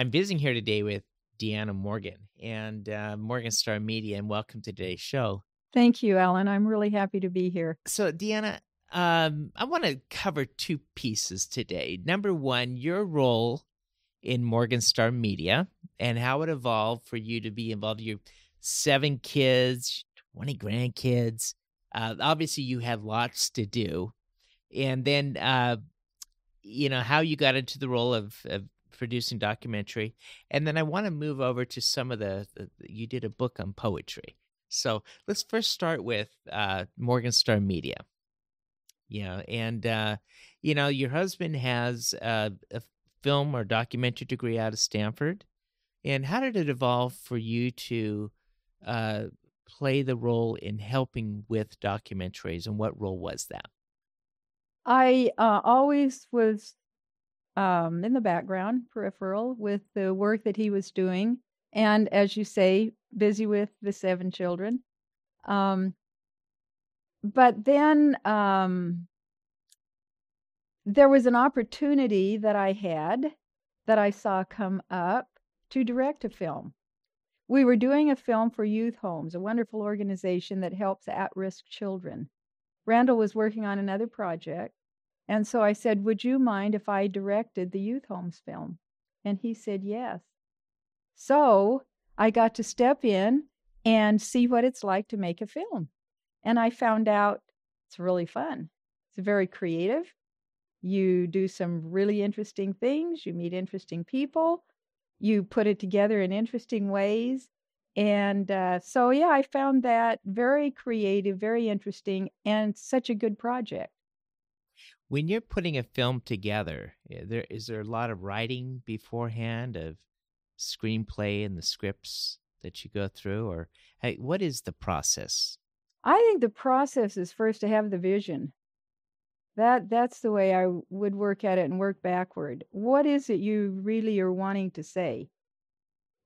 I'm visiting here today with Deanna Morgan and uh, Morgan Star Media, and welcome to today's show. Thank you, Alan. I'm really happy to be here. So, Deanna, um, I want to cover two pieces today. Number one, your role in Morgan Star Media and how it evolved for you to be involved. You seven kids, 20 grandkids. Uh, obviously, you had lots to do. And then, uh, you know, how you got into the role of, of producing documentary. And then I want to move over to some of the, the, you did a book on poetry. So let's first start with uh, Morgan Star Media. Yeah, and uh, you know your husband has a, a film or documentary degree out of Stanford. And how did it evolve for you to uh, play the role in helping with documentaries, and what role was that? I uh, always was um, in the background, peripheral, with the work that he was doing. And as you say, busy with the seven children. Um, but then um, there was an opportunity that I had that I saw come up to direct a film. We were doing a film for Youth Homes, a wonderful organization that helps at risk children. Randall was working on another project, and so I said, Would you mind if I directed the Youth Homes film? And he said, Yes. So I got to step in and see what it's like to make a film. And I found out it's really fun. It's very creative. You do some really interesting things, you meet interesting people, you put it together in interesting ways. And uh, so, yeah, I found that very creative, very interesting, and such a good project when you're putting a film together, eh, there is there a lot of writing beforehand of screenplay and the scripts that you go through, or hey, what is the process? I think the process is first to have the vision. That that's the way I would work at it and work backward. What is it you really are wanting to say?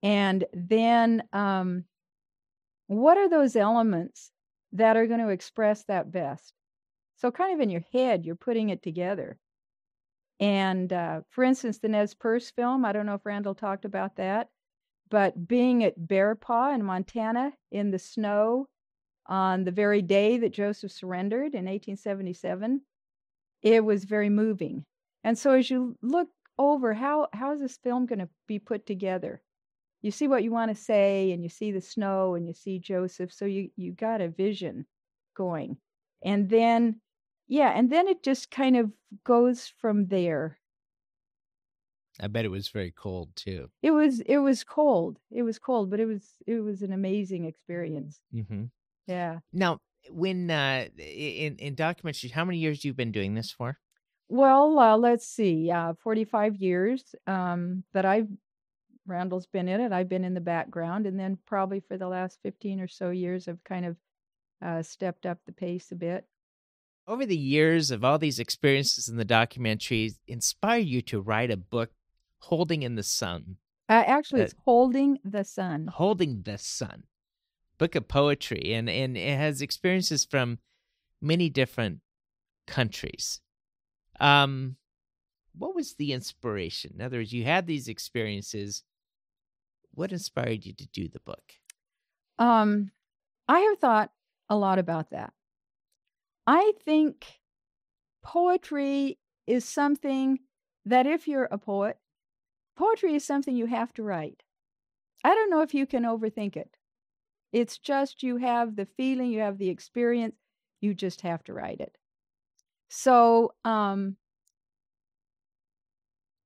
And then um, what are those elements that are going to express that best? So, kind of in your head, you're putting it together. And uh, for instance, the Nez Perce film, I don't know if Randall talked about that, but being at Bear Paw in Montana in the snow on the very day that Joseph surrendered in 1877, it was very moving. And so, as you look over how how is this film going to be put together, you see what you want to say, and you see the snow, and you see Joseph. So you you got a vision going, and then yeah, and then it just kind of goes from there. I bet it was very cold too. It was it was cold. It was cold, but it was it was an amazing experience. Mm-hmm. Yeah. Now, when uh, in in documentaries, how many years you've been doing this for? Well, uh, let's see. Uh, Forty five years um, that I've Randall's been in it. I've been in the background, and then probably for the last fifteen or so years, I've kind of uh, stepped up the pace a bit over the years of all these experiences in the documentaries inspire you to write a book holding in the sun uh, actually uh, it's holding the sun. Holding the sun book of poetry and and it has experiences from many different countries. Um what was the inspiration? In other words you had these experiences. What inspired you to do the book? Um i have thought a lot about that I think poetry is something that if you're a poet, poetry is something you have to write. I don't know if you can overthink it. It's just you have the feeling, you have the experience, you just have to write it. So, um,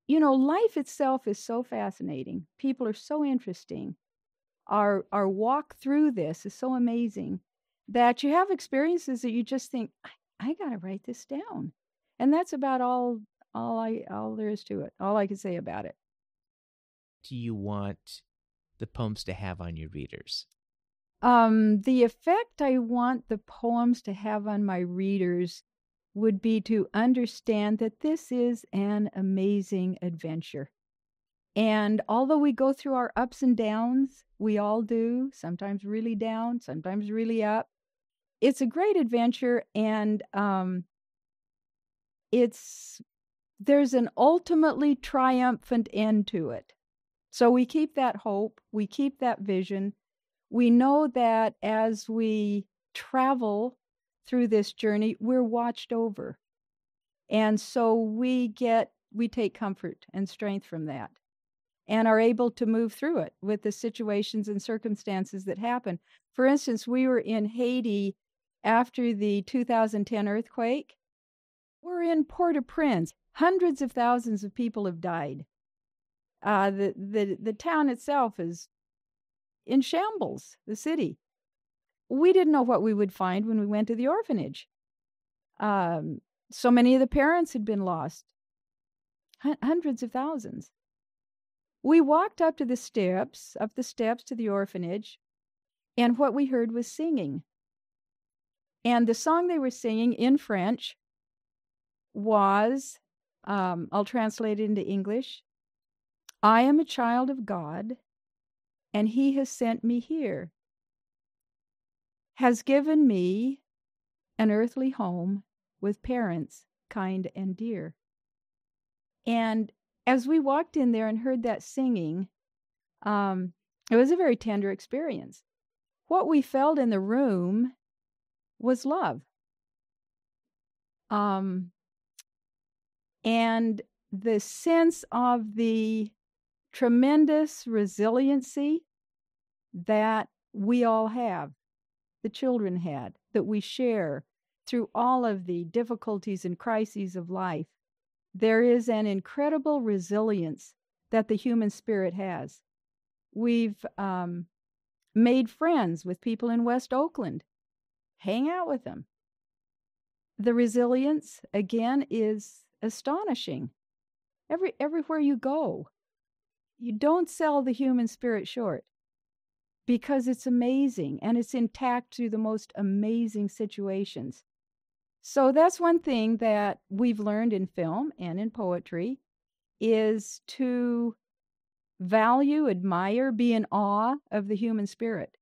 you know, life itself is so fascinating. People are so interesting. Our our walk through this is so amazing that you have experiences that you just think, I, I got to write this down. And that's about all all I all there is to it. All I can say about it. Do you want the poems to have on your readers? Um, the effect I want the poems to have on my readers would be to understand that this is an amazing adventure. And although we go through our ups and downs, we all do, sometimes really down, sometimes really up, it's a great adventure and um it's there's an ultimately triumphant end to it So we keep that hope, we keep that vision. We know that as we travel through this journey, we're watched over. And so we get, we take comfort and strength from that and are able to move through it with the situations and circumstances that happen. For instance, we were in Haiti after the 2010 earthquake. We're in Port au Prince. Hundreds of thousands of people have died. Uh, the, the, the town itself is in shambles, the city. We didn't know what we would find when we went to the orphanage. Um, so many of the parents had been lost, H- hundreds of thousands. We walked up to the steps, up the steps to the orphanage, and what we heard was singing. And the song they were singing in French was, um, I'll translate it into English I am a child of God, and He has sent me here, has given me an earthly home with parents kind and dear. And as we walked in there and heard that singing, um, it was a very tender experience. What we felt in the room was love. Um, and the sense of the tremendous resiliency that we all have, the children had, that we share through all of the difficulties and crises of life. There is an incredible resilience that the human spirit has. We've um, made friends with people in West Oakland, hang out with them. The resilience, again, is astonishing. Every, everywhere you go, you don't sell the human spirit short because it's amazing and it's intact through the most amazing situations. So that's one thing that we've learned in film and in poetry is to value, admire, be in awe of the human spirit.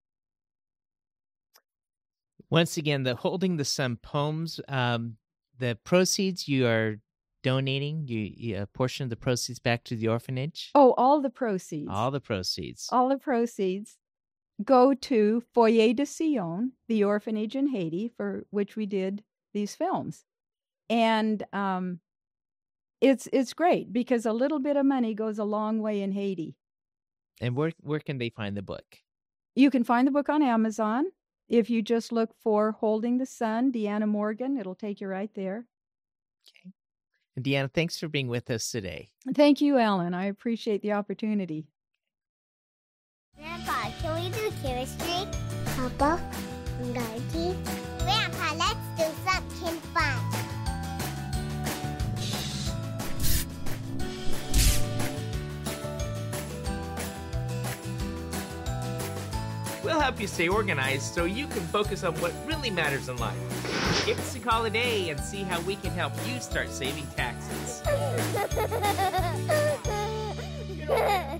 Once again, the Holding the Sun poems, um, the proceeds you are donating you, you, a portion of the proceeds back to the orphanage? Oh, all the proceeds. All the proceeds. All the proceeds go to Foyer de Sion, the orphanage in Haiti for which we did these films. And um, it's it's great because a little bit of money goes a long way in Haiti. And where where can they find the book? You can find the book on Amazon. If you just look for Holding the Sun, Deanna Morgan, it'll take you right there. Okay. And Deanna, thanks for being with us today. Thank you, Alan. I appreciate the opportunity. Grandpa, can we do chemistry? Papa, Daddy. Grandpa, let's We'll help you stay organized so you can focus on what really matters in life. Give us a call today and see how we can help you start saving taxes.